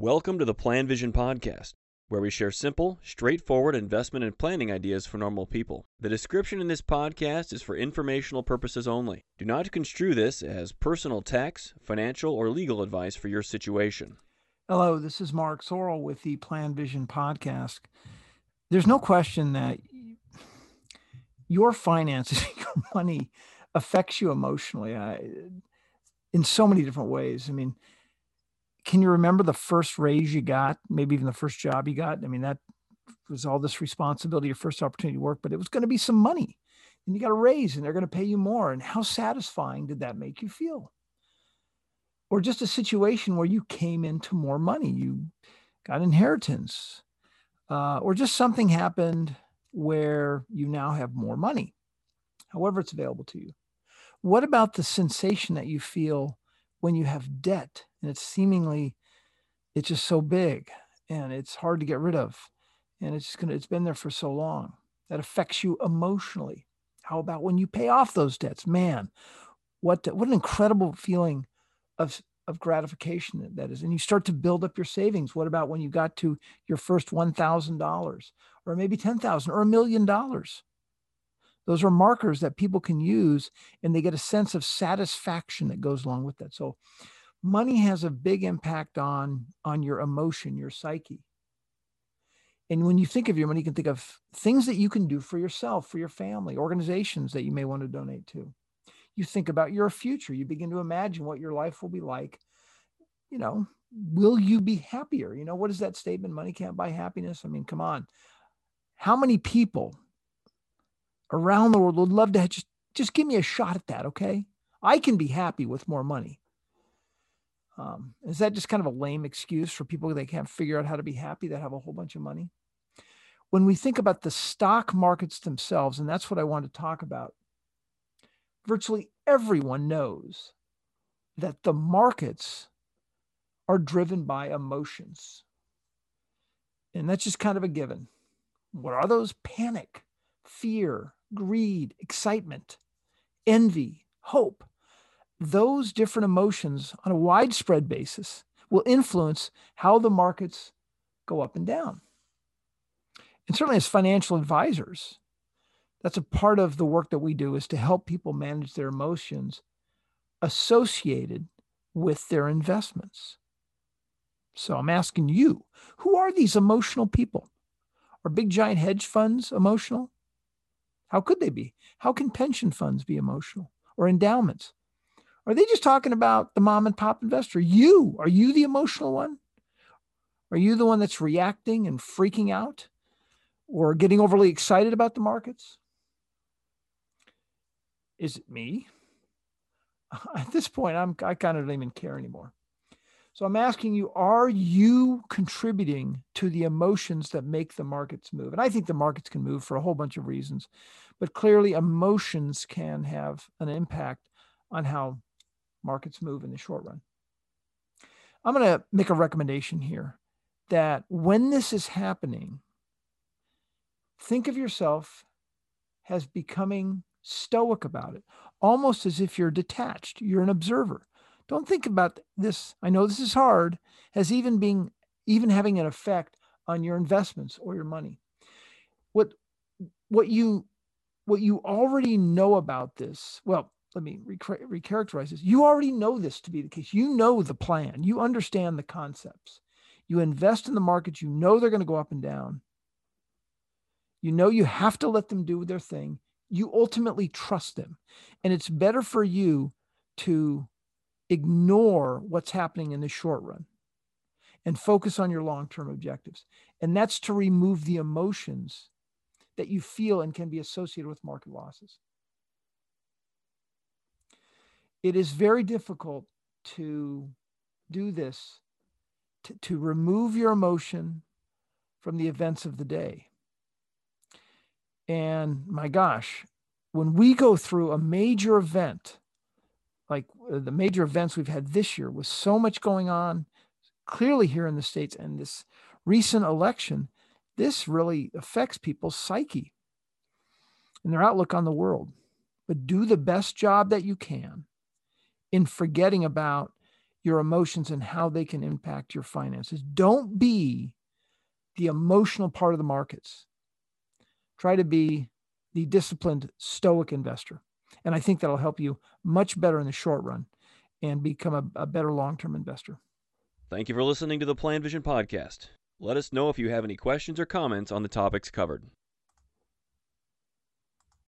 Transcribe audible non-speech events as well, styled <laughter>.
Welcome to the Plan Vision Podcast, where we share simple, straightforward investment and planning ideas for normal people. The description in this podcast is for informational purposes only. Do not construe this as personal tax, financial, or legal advice for your situation. Hello, this is Mark Zoril with the Plan Vision Podcast. There's no question that your finances, <laughs> your money affects you emotionally uh, in so many different ways. I mean, can you remember the first raise you got, maybe even the first job you got? I mean, that was all this responsibility, your first opportunity to work, but it was going to be some money and you got a raise and they're going to pay you more. And how satisfying did that make you feel? Or just a situation where you came into more money, you got inheritance, uh, or just something happened where you now have more money, however it's available to you. What about the sensation that you feel when you have debt and it's seemingly it's just so big and it's hard to get rid of and it's just gonna it's been there for so long. That affects you emotionally. How about when you pay off those debts? Man what what an incredible feeling of of gratification that is. And you start to build up your savings. What about when you got to your first $1000 or maybe 10000 or a million dollars those are markers that people can use and they get a sense of satisfaction that goes along with that. So money has a big impact on on your emotion your psyche. And when you think of your money you can think of things that you can do for yourself for your family organizations that you may want to donate to. You think about your future. You begin to imagine what your life will be like. You know will you be happier? You know what is that statement money can't buy happiness i mean come on. How many people around the world would love to just just give me a shot at that okay i can be happy with more money um, is that just kind of a lame excuse for people that can't figure out how to be happy that have a whole bunch of money? When we think about the stock markets themselves, and that's what I want to talk about, virtually everyone knows that the markets are driven by emotions. And that's just kind of a given. What are those? Panic, fear, greed, excitement, envy, hope those different emotions on a widespread basis will influence how the markets go up and down. And certainly as financial advisors, that's a part of the work that we do is to help people manage their emotions associated with their investments. So I'm asking you, who are these emotional people? Are big giant hedge funds emotional? How could they be? How can pension funds be emotional or endowments? Are they just talking about the mom and pop investor? You, are you the emotional one? Are you the one that's reacting and freaking out or getting overly excited about the markets? Is it me? <laughs> At this point, I'm, I kind of don't even care anymore. So I'm asking you, are you contributing to the emotions that make the markets move? And I think the markets can move for a whole bunch of reasons, but clearly emotions can have an impact on how markets move in the short run. I'm going to make a recommendation here that when this is happening, think of yourself as becoming stoic about it, almost as if you're detached, you're an observer. Don't think about this. I know this is hard, as even being even having an effect on your investments or your money. What what you what you already know about this, well, let me recharacterize this. You already know this to be the case. You know the plan. You understand the concepts. You invest in the markets. You know they're going to go up and down. You know you have to let them do their thing. You ultimately trust them. And it's better for you to ignore what's happening in the short run and focus on your long term objectives. And that's to remove the emotions that you feel and can be associated with market losses it is very difficult to do this, to, to remove your emotion from the events of the day. And my gosh, when we go through a major event, like uh, the major events we've had this year, with so much going on, clearly here in the States, and this recent election, this really affects people's psyche and their outlook on the world. But do the best job that you can in forgetting about your emotions and how they can impact your finances. Don't be the emotional part of the markets. Try to be the disciplined, stoic investor. And I think that'll help you much better in the short run and become a, a better long term investor. Thank you for listening to the Plan Vision podcast. Let us know if you have any questions or comments on the topics covered.